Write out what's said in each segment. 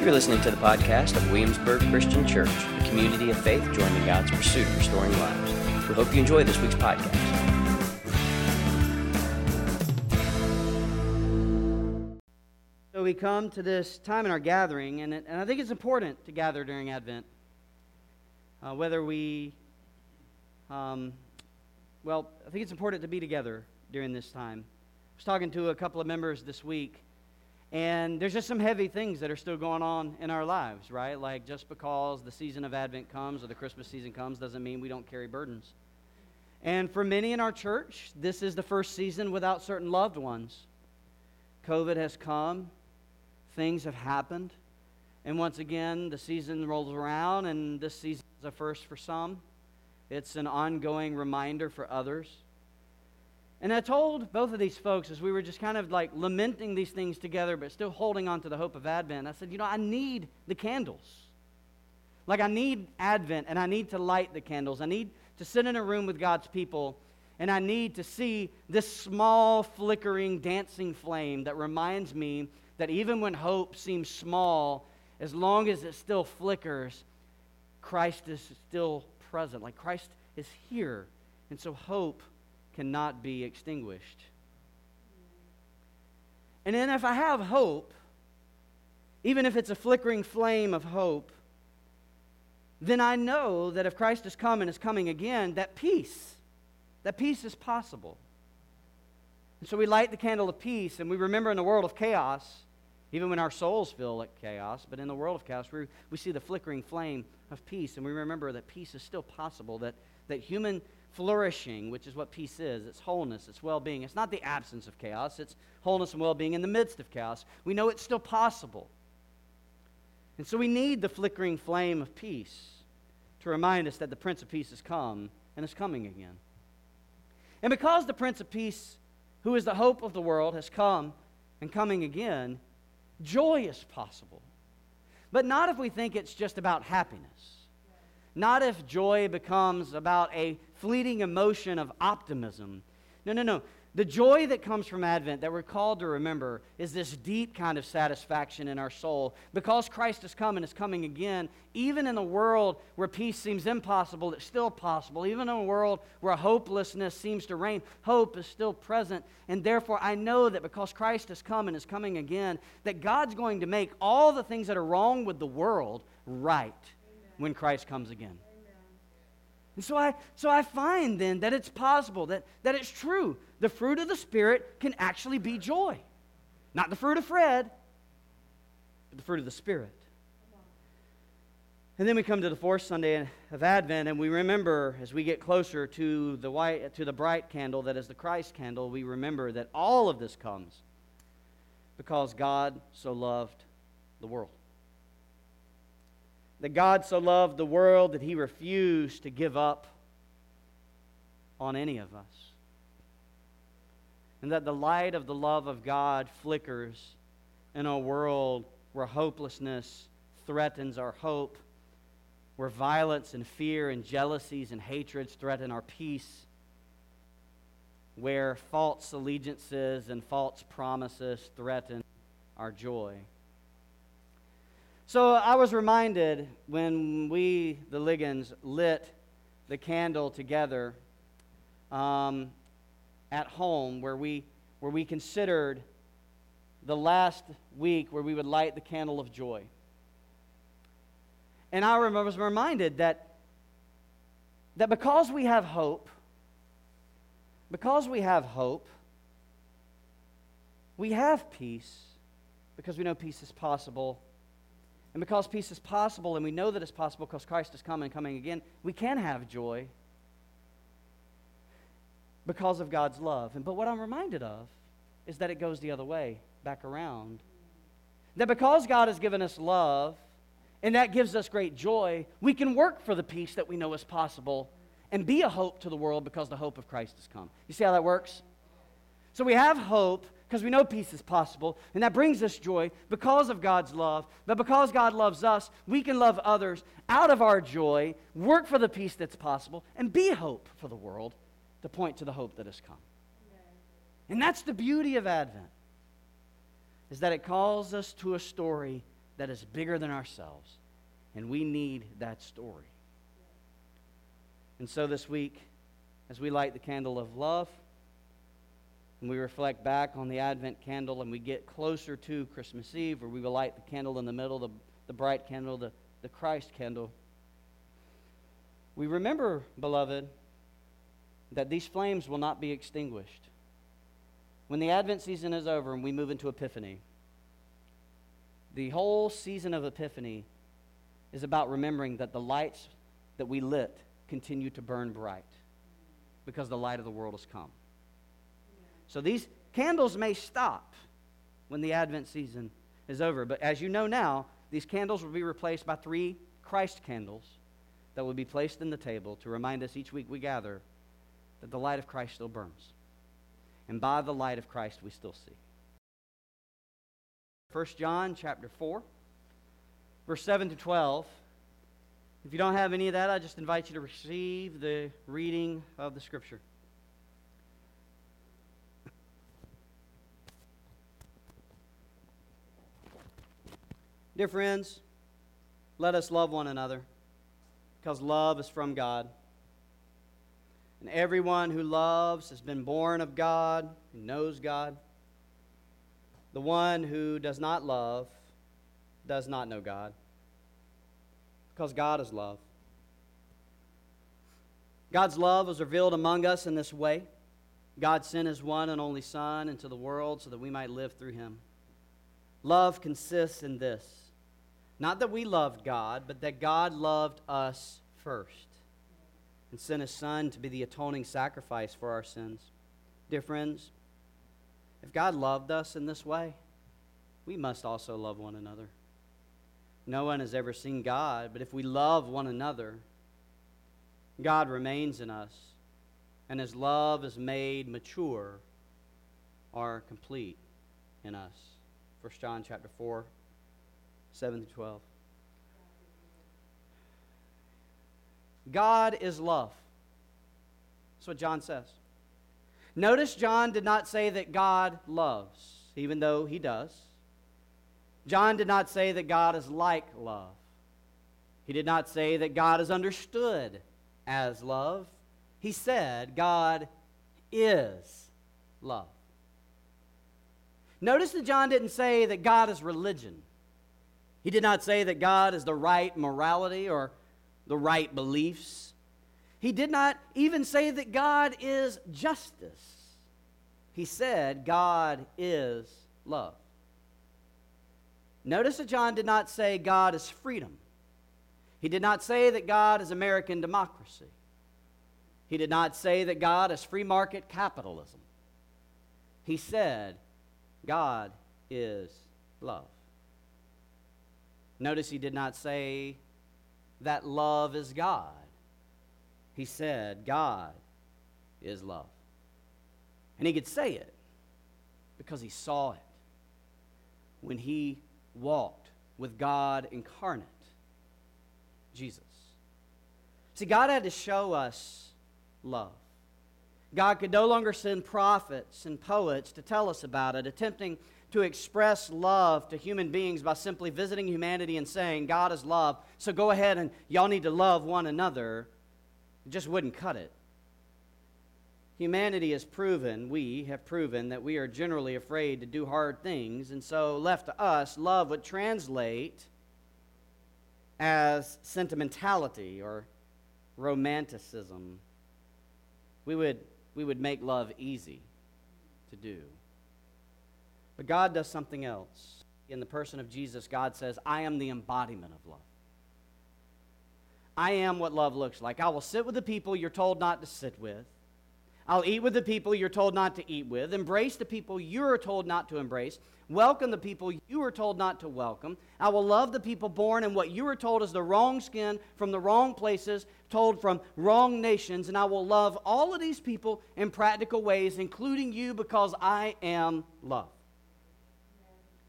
You're listening to the podcast of Williamsburg Christian Church, a community of faith joining God's pursuit of restoring lives. We hope you enjoy this week's podcast. So we come to this time in our gathering, and, it, and I think it's important to gather during Advent. Uh, whether we, um, well, I think it's important to be together during this time. I was talking to a couple of members this week, and there's just some heavy things that are still going on in our lives, right? Like just because the season of Advent comes or the Christmas season comes doesn't mean we don't carry burdens. And for many in our church, this is the first season without certain loved ones. COVID has come, things have happened, and once again, the season rolls around, and this season is a first for some. It's an ongoing reminder for others. And I told both of these folks as we were just kind of like lamenting these things together, but still holding on to the hope of Advent, I said, you know, I need the candles. Like, I need Advent and I need to light the candles. I need to sit in a room with God's people and I need to see this small, flickering, dancing flame that reminds me that even when hope seems small, as long as it still flickers, Christ is still present. Like, Christ is here. And so, hope cannot be extinguished. And then, if I have hope, even if it's a flickering flame of hope, then I know that if Christ is coming, and is coming again, that peace, that peace is possible. And so we light the candle of peace, and we remember in the world of chaos, even when our souls feel like chaos, but in the world of chaos, we, we see the flickering flame of peace, and we remember that peace is still possible, that, that human flourishing, which is what peace is. It's wholeness, it's well being. It's not the absence of chaos, it's wholeness and well being in the midst of chaos. We know it's still possible. And so we need the flickering flame of peace to remind us that the Prince of Peace has come and is coming again. And because the Prince of Peace, who is the hope of the world, has come and coming again, joy is possible. But not if we think it's just about happiness. Not if joy becomes about a fleeting emotion of optimism. No, no, no. The joy that comes from Advent that we're called to remember is this deep kind of satisfaction in our soul. Because Christ has come and is coming again, even in a world where peace seems impossible, it's still possible. Even in a world where hopelessness seems to reign, hope is still present. And therefore, I know that because Christ has come and is coming again, that God's going to make all the things that are wrong with the world right. When Christ comes again. And so I, so I find then that it's possible, that, that it's true. The fruit of the Spirit can actually be joy. Not the fruit of Fred, but the fruit of the Spirit. And then we come to the fourth Sunday of Advent, and we remember as we get closer to the white, to the bright candle that is the Christ candle, we remember that all of this comes because God so loved the world that God so loved the world that he refused to give up on any of us. And that the light of the love of God flickers in a world where hopelessness threatens our hope, where violence and fear and jealousies and hatreds threaten our peace, where false allegiances and false promises threaten our joy. So I was reminded when we, the Liggins, lit the candle together um, at home, where we, where we considered the last week where we would light the candle of joy. And I was reminded that, that because we have hope, because we have hope, we have peace because we know peace is possible and because peace is possible, and we know that it's possible because Christ is coming and coming again, we can have joy because of God's love. And, but what I'm reminded of is that it goes the other way, back around. That because God has given us love, and that gives us great joy, we can work for the peace that we know is possible and be a hope to the world because the hope of Christ has come. You see how that works? So we have hope because we know peace is possible, and that brings us joy because of God's love. But because God loves us, we can love others out of our joy, work for the peace that's possible, and be hope for the world to point to the hope that has come. And that's the beauty of Advent, is that it calls us to a story that is bigger than ourselves. And we need that story. And so this week, as we light the candle of love, and we reflect back on the Advent candle and we get closer to Christmas Eve, where we will light the candle in the middle, the, the bright candle, the, the Christ candle. We remember, beloved, that these flames will not be extinguished. When the Advent season is over and we move into Epiphany, the whole season of Epiphany is about remembering that the lights that we lit continue to burn bright because the light of the world has come. So these candles may stop when the Advent season is over. But as you know now, these candles will be replaced by three Christ candles that will be placed in the table to remind us each week we gather that the light of Christ still burns. And by the light of Christ we still see. 1 John chapter 4, verse 7 to 12. If you don't have any of that, I just invite you to receive the reading of the scripture. Dear friends, let us love one another because love is from God. And everyone who loves has been born of God and knows God. The one who does not love does not know God because God is love. God's love was revealed among us in this way. God sent his one and only Son into the world so that we might live through him. Love consists in this not that we loved God, but that God loved us first and sent his Son to be the atoning sacrifice for our sins. Dear friends, if God loved us in this way, we must also love one another. No one has ever seen God, but if we love one another, God remains in us, and his love is made mature or complete in us. 1 John chapter 4, 7 to 12. God is love. That's what John says. Notice John did not say that God loves, even though he does. John did not say that God is like love. He did not say that God is understood as love. He said God is love. Notice that John didn't say that God is religion. He did not say that God is the right morality or the right beliefs. He did not even say that God is justice. He said God is love. Notice that John did not say God is freedom. He did not say that God is American democracy. He did not say that God is free market capitalism. He said God is love. Notice he did not say that love is God. He said God is love. And he could say it because he saw it when he walked with God incarnate, Jesus. See, God had to show us love. God could no longer send prophets and poets to tell us about it, attempting to express love to human beings by simply visiting humanity and saying, God is love, so go ahead and y'all need to love one another, it just wouldn't cut it. Humanity has proven, we have proven, that we are generally afraid to do hard things, and so left to us, love would translate as sentimentality or romanticism. We would, we would make love easy to do. But God does something else. In the person of Jesus, God says, I am the embodiment of love. I am what love looks like. I will sit with the people you're told not to sit with. I'll eat with the people you're told not to eat with. Embrace the people you're told not to embrace. Welcome the people you are told not to welcome. I will love the people born in what you are told is the wrong skin from the wrong places, told from wrong nations. And I will love all of these people in practical ways, including you, because I am love.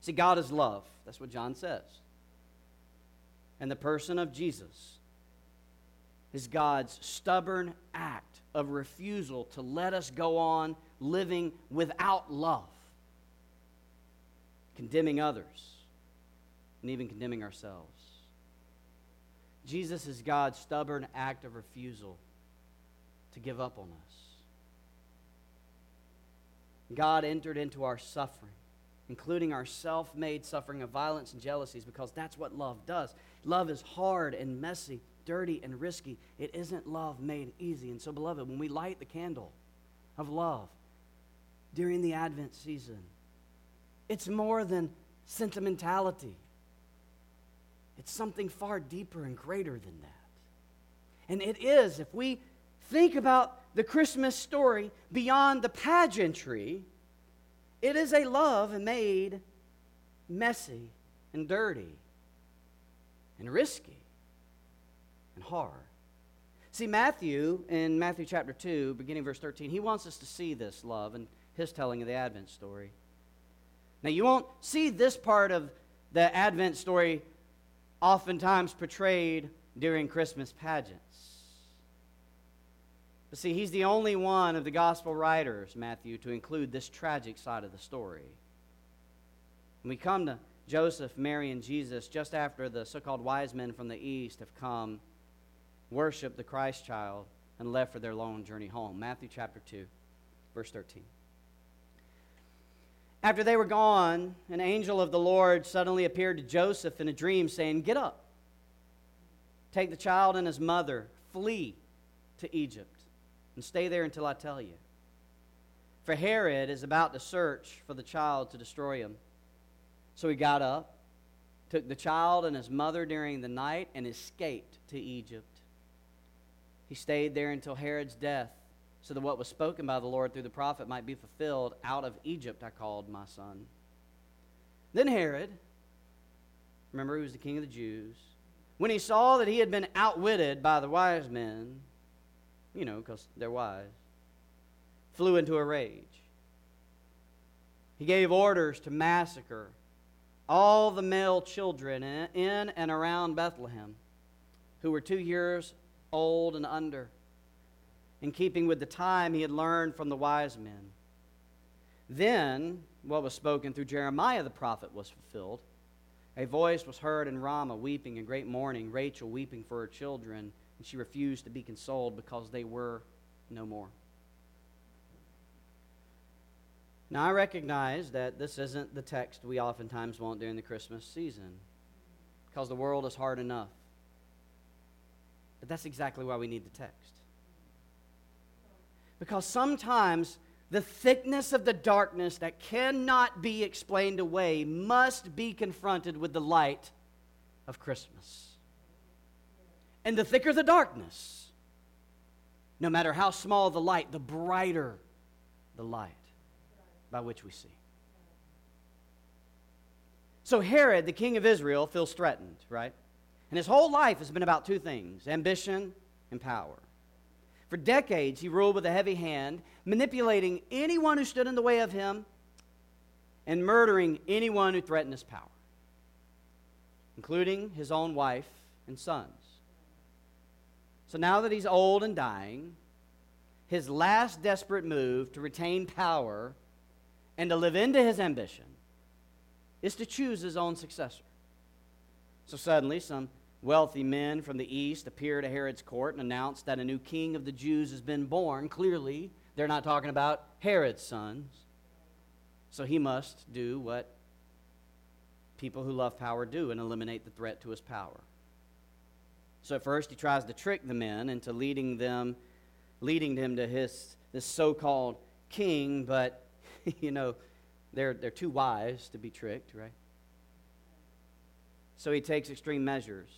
See, God is love. That's what John says. And the person of Jesus is God's stubborn act of refusal to let us go on living without love, condemning others, and even condemning ourselves. Jesus is God's stubborn act of refusal to give up on us. God entered into our suffering, including our self made suffering of violence and jealousies, because that's what love does. Love is hard and messy, dirty and risky. It isn't love made easy. And so, beloved, when we light the candle of love during the Advent season, it's more than sentimentality. It's something far deeper and greater than that. And it is, if we think about the Christmas story beyond the pageantry, it is a love made messy and dirty and risky and hard. See, Matthew, in Matthew chapter 2, beginning verse 13, he wants us to see this love and his telling of the Advent story. Now, you won't see this part of the Advent story oftentimes portrayed during Christmas pageants. But see, he's the only one of the gospel writers, Matthew, to include this tragic side of the story. When we come to Joseph, Mary, and Jesus just after the so called wise men from the east have come, worshiped the Christ child, and left for their long journey home. Matthew chapter 2, verse 13. After they were gone, an angel of the Lord suddenly appeared to Joseph in a dream, saying, Get up, take the child and his mother, flee to Egypt, and stay there until I tell you. For Herod is about to search for the child to destroy him. So he got up, took the child and his mother during the night, and escaped to Egypt. He stayed there until Herod's death so that what was spoken by the Lord through the prophet might be fulfilled. Out of Egypt I called my son. Then Herod, remember he was the king of the Jews, when he saw that he had been outwitted by the wise men, you know, because they're wise, flew into a rage. He gave orders to massacre all the male children in and around Bethlehem who were two years old and under in keeping with the time he had learned from the wise men. Then, what was spoken through Jeremiah the prophet was fulfilled. A voice was heard in Ramah, weeping in great mourning, Rachel weeping for her children, and she refused to be consoled because they were no more. Now, I recognize that this isn't the text we oftentimes want during the Christmas season because the world is hard enough. But that's exactly why we need the text. Because sometimes the thickness of the darkness that cannot be explained away must be confronted with the light of Christmas. And the thicker the darkness, no matter how small the light, the brighter the light by which we see. So Herod, the king of Israel, feels threatened, right? And his whole life has been about two things ambition and power. For decades, he ruled with a heavy hand, manipulating anyone who stood in the way of him and murdering anyone who threatened his power, including his own wife and sons. So now that he's old and dying, his last desperate move to retain power and to live into his ambition is to choose his own successor. So suddenly, some Wealthy men from the east appear to Herod's court and announce that a new king of the Jews has been born. Clearly, they're not talking about Herod's sons. So he must do what people who love power do and eliminate the threat to his power. So at first he tries to trick the men into leading them leading them to his this so-called king, but you know, they're they're too wise to be tricked, right? So he takes extreme measures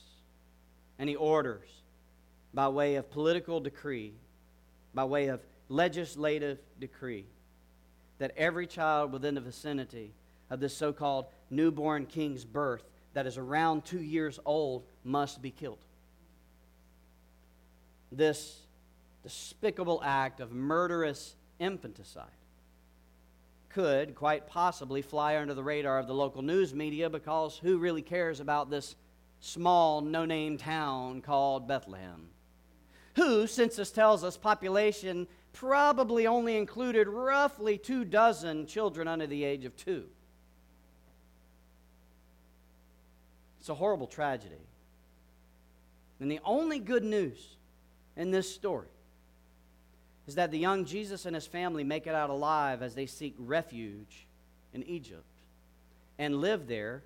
and he orders by way of political decree, by way of legislative decree, that every child within the vicinity of this so called newborn king's birth that is around two years old must be killed. This despicable act of murderous infanticide could quite possibly fly under the radar of the local news media because who really cares about this small, no name town called Bethlehem, who, census tells us, population probably only included roughly two dozen children under the age of two. It's a horrible tragedy. And the only good news in this story is that the young Jesus and his family make it out alive as they seek refuge in Egypt and live there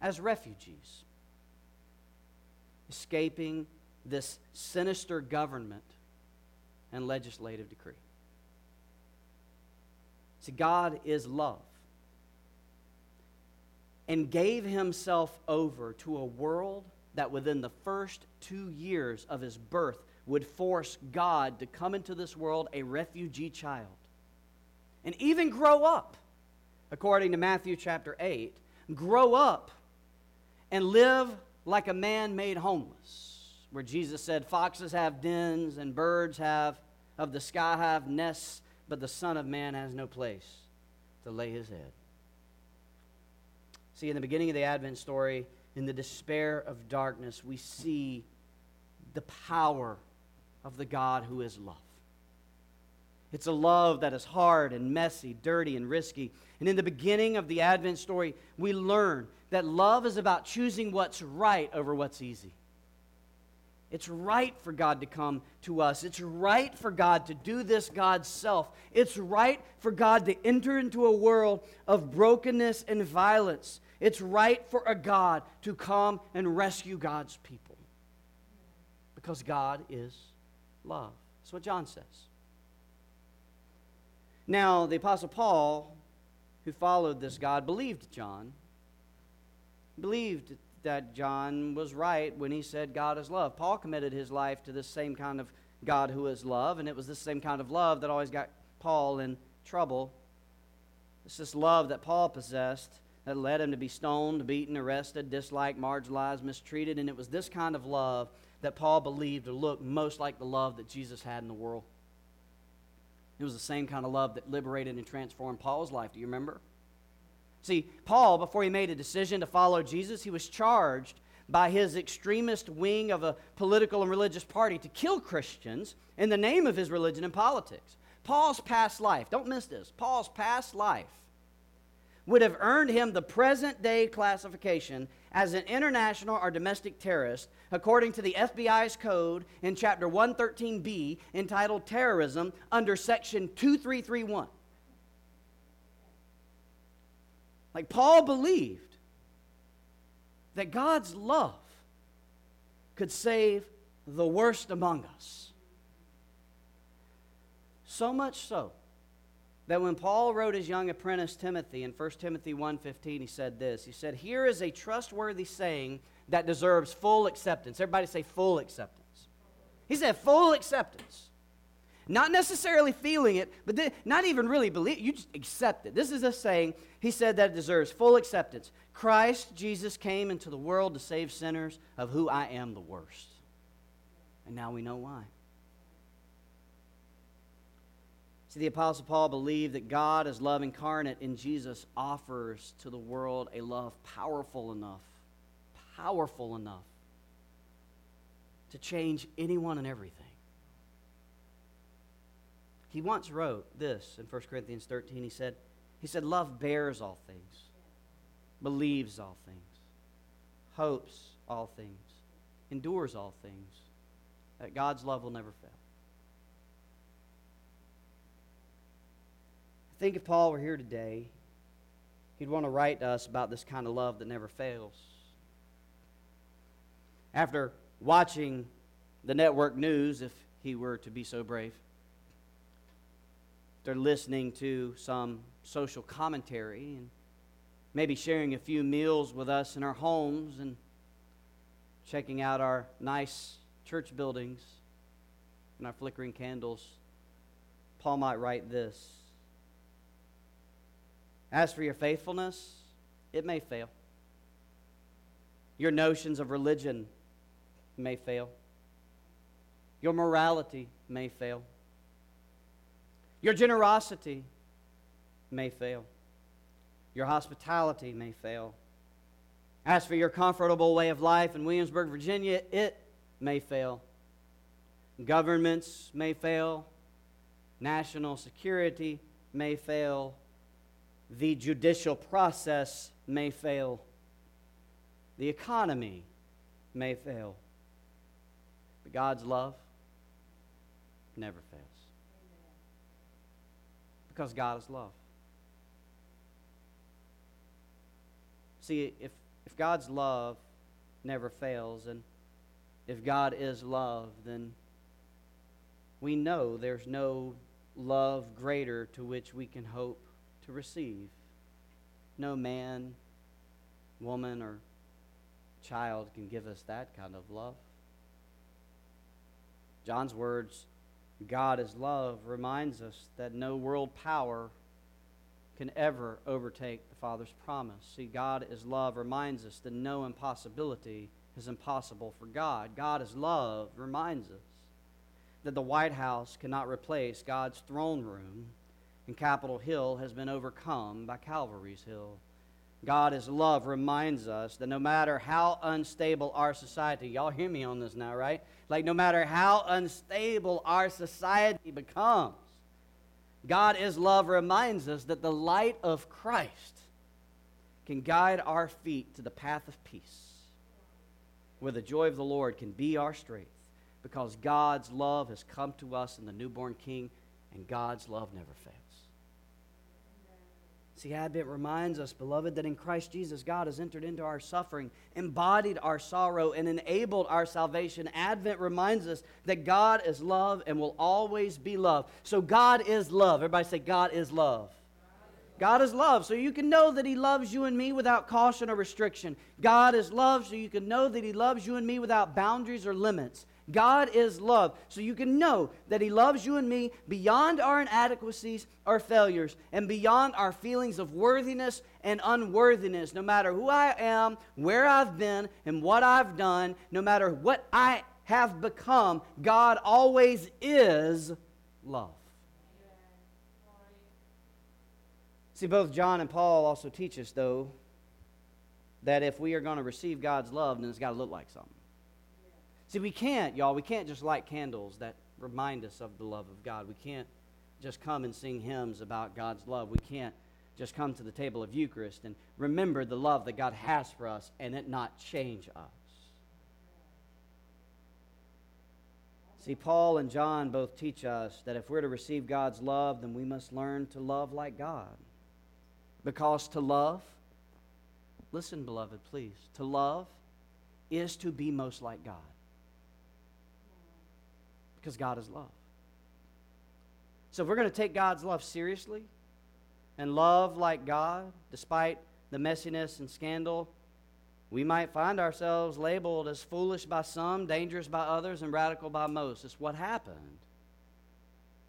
as refugees, escaping this sinister government and legislative decree. See, God is love and gave himself over to a world that within the first two years of his birth would force God to come into this world a refugee child and even grow up, according to Matthew chapter 8, grow up and live like a man made homeless, where Jesus said, Foxes have dens and birds have of the sky have nests, but the Son of Man has no place to lay his head. See, in the beginning of the Advent story, in the despair of darkness, we see the power of the God who is love. It's a love that is hard and messy, dirty and risky. And in the beginning of the Advent story, we learn that love is about choosing what's right over what's easy. It's right for God to come to us. It's right for God to do this God's self. It's right for God to enter into a world of brokenness and violence. It's right for a God to come and rescue God's people. Because God is love. That's what John says. Now, the Apostle Paul, who followed this God, believed John, believed that John was right when he said God is love. Paul committed his life to this same kind of God who is love, and it was this same kind of love that always got Paul in trouble. It's this love that Paul possessed that led him to be stoned, beaten, arrested, disliked, marginalized, mistreated, and it was this kind of love that Paul believed to look most like the love that Jesus had in the world. It was the same kind of love that liberated and transformed Paul's life. Do you remember? See, Paul, before he made a decision to follow Jesus, he was charged by his extremist wing of a political and religious party to kill Christians in the name of his religion and politics. Paul's past life, don't miss this, Paul's past life would have earned him the present day classification as an international or domestic terrorist, according to the FBI's code in Chapter 113B entitled Terrorism under Section 2331. Like Paul believed that God's love could save the worst among us. So much so that when Paul wrote his young apprentice Timothy in 1 Timothy 1:15 he said this. He said, "Here is a trustworthy saying that deserves full acceptance." Everybody say full acceptance. He said full acceptance. Not necessarily feeling it, but not even really believe you just accept it. This is a saying he said that deserves full acceptance. Christ Jesus came into the world to save sinners of who I am the worst. And now we know why. See, the Apostle Paul believed that God, as love incarnate in Jesus, offers to the world a love powerful enough, powerful enough to change anyone and everything. He once wrote this in 1 Corinthians 13. He said, he said, Love bears all things, believes all things, hopes all things, endures all things. That God's love will never fail. Think if Paul were here today, he'd want to write to us about this kind of love that never fails. After watching the network news, if he were to be so brave, they're listening to some social commentary and maybe sharing a few meals with us in our homes and checking out our nice church buildings and our flickering candles, Paul might write this as for your faithfulness, it may fail. Your notions of religion may fail. Your morality may fail. Your generosity may fail. Your hospitality may fail. As for your comfortable way of life in Williamsburg, Virginia, it may fail. Governments may fail. National security may fail the judicial process may fail. the economy may fail. But God's love never fails. Because God is love. See, if, if God's love never fails, and if God is love, then we know there's no love greater to which we can hope receive. No man, woman, or child can give us that kind of love. John's words, God is love, reminds us that no world power can ever overtake the Father's promise. See, God is love reminds us that no impossibility is impossible for God. God is love reminds us that the White House cannot replace God's throne room, and Capitol Hill has been overcome by Calvary's Hill. God is love reminds us that no matter how unstable our society, y'all hear me on this now, right? Like, no matter how unstable our society becomes, God is love reminds us that the light of Christ can guide our feet to the path of peace, where the joy of the Lord can be our strength, because God's love has come to us in the newborn King, and God's love never fails. See, Advent reminds us, beloved, that in Christ Jesus, God has entered into our suffering, embodied our sorrow, and enabled our salvation. Advent reminds us that God is love and will always be love. So, God is love. Everybody say, God is love. God is love, so you can know that He loves you and me without caution or restriction. God is love, so you can know that He loves you and me without boundaries or limits. God is love. So you can know that He loves you and me beyond our inadequacies or failures and beyond our feelings of worthiness and unworthiness. No matter who I am, where I've been, and what I've done, no matter what I have become, God always is love. See, both John and Paul also teach us, though, that if we are going to receive God's love, then it's got to look like something. See, we can't, y'all, we can't just light candles that remind us of the love of God. We can't just come and sing hymns about God's love. We can't just come to the table of Eucharist and remember the love that God has for us and it not change us. See, Paul and John both teach us that if we're to receive God's love, then we must learn to love like God. Because to love, listen, beloved, please, to love is to be most like God because God is love. So if we're going to take God's love seriously and love like God, despite the messiness and scandal, we might find ourselves labeled as foolish by some, dangerous by others, and radical by most. It's what happened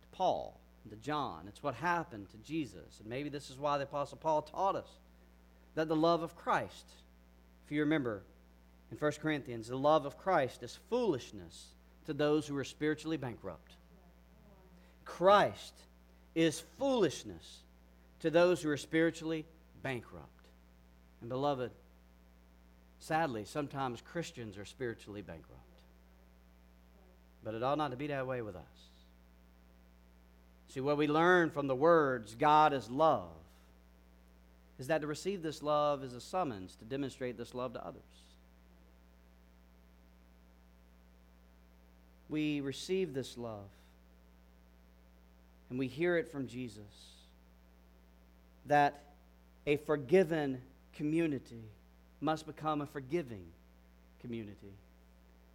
to Paul and to John. It's what happened to Jesus. And maybe this is why the Apostle Paul taught us that the love of Christ, if you remember in 1 Corinthians, the love of Christ is foolishness to those who are spiritually bankrupt. Christ is foolishness to those who are spiritually bankrupt. And beloved, sadly, sometimes Christians are spiritually bankrupt. But it ought not to be that way with us. See, what we learn from the words, God is love, is that to receive this love is a summons to demonstrate this love to others. We receive this love and we hear it from Jesus that a forgiven community must become a forgiving community.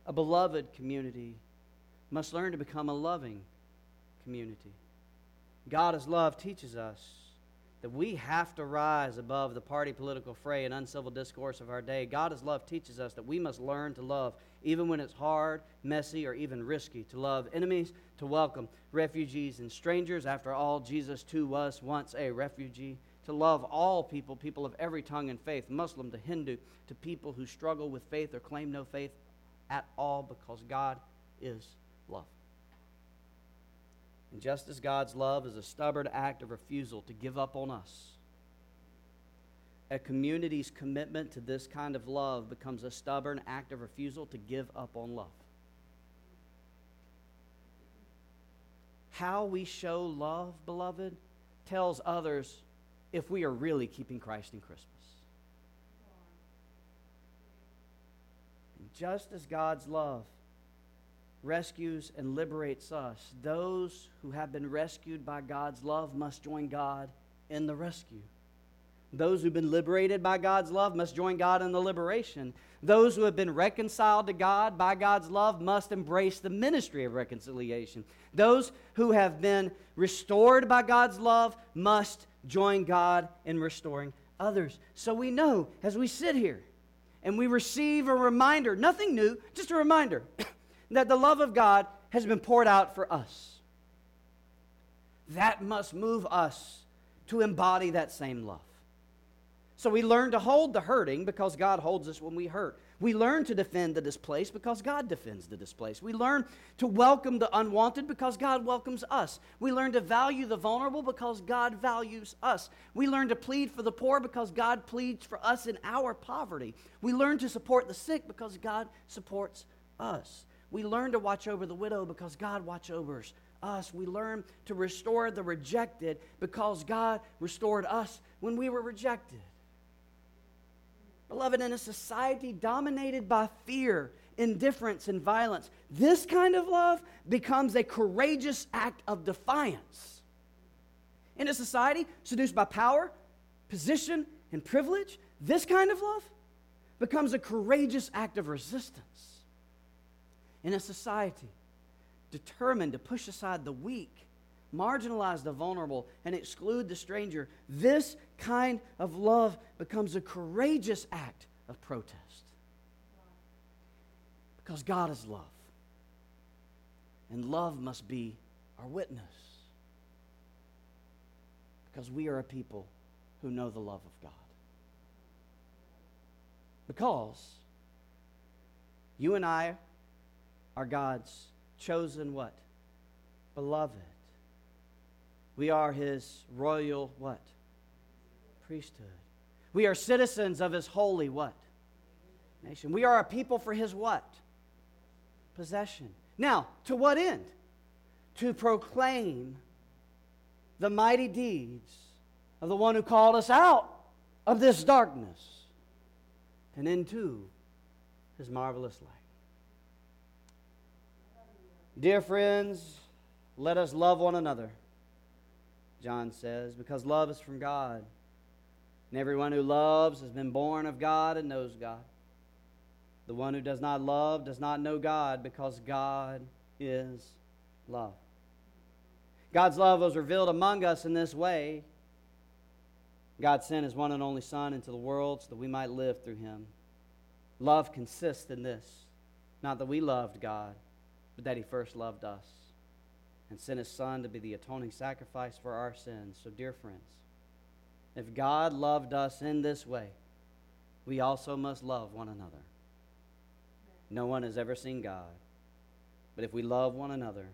A beloved community must learn to become a loving community. God as love teaches us that we have to rise above the party political fray and uncivil discourse of our day. God as love teaches us that we must learn to love even when it's hard, messy, or even risky, to love enemies, to welcome refugees and strangers. After all, Jesus too was once a refugee. To love all people, people of every tongue and faith, Muslim to Hindu, to people who struggle with faith or claim no faith at all, because God is love. And just as God's love is a stubborn act of refusal to give up on us, a community's commitment to this kind of love becomes a stubborn act of refusal to give up on love. How we show love, beloved, tells others if we are really keeping Christ in Christmas. just as God's love rescues and liberates us, those who have been rescued by God's love must join God in the rescue. Those who've been liberated by God's love must join God in the liberation. Those who have been reconciled to God by God's love must embrace the ministry of reconciliation. Those who have been restored by God's love must join God in restoring others. So we know as we sit here and we receive a reminder, nothing new, just a reminder, that the love of God has been poured out for us. That must move us to embody that same love. So we learn to hold the hurting because God holds us when we hurt. We learn to defend the displaced because God defends the displaced. We learn to welcome the unwanted because God welcomes us. We learn to value the vulnerable because God values us. We learn to plead for the poor because God pleads for us in our poverty. We learn to support the sick because God supports us. We learn to watch over the widow because God watches over us. We learn to restore the rejected because God restored us when we were rejected. Beloved, in a society dominated by fear, indifference, and violence, this kind of love becomes a courageous act of defiance. In a society seduced by power, position, and privilege, this kind of love becomes a courageous act of resistance. In a society determined to push aside the weak marginalize the vulnerable, and exclude the stranger. This kind of love becomes a courageous act of protest. Because God is love. And love must be our witness. Because we are a people who know the love of God. Because you and I are God's chosen what? Beloved. We are his royal what? Priesthood. We are citizens of his holy what? Nation. We are a people for his what? Possession. Now, to what end? To proclaim the mighty deeds of the one who called us out of this darkness and into his marvelous light. Dear friends, let us love one another John says, because love is from God. And everyone who loves has been born of God and knows God. The one who does not love does not know God because God is love. God's love was revealed among us in this way. God sent his one and only Son into the world so that we might live through him. Love consists in this not that we loved God, but that he first loved us and sent his Son to be the atoning sacrifice for our sins. So, dear friends, if God loved us in this way, we also must love one another. No one has ever seen God. But if we love one another,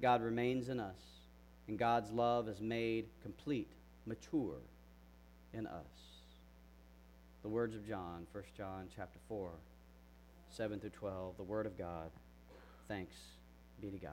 God remains in us, and God's love is made complete, mature in us. The words of John, 1 John chapter 4, 7 through 12, the word of God. Thanks be to God.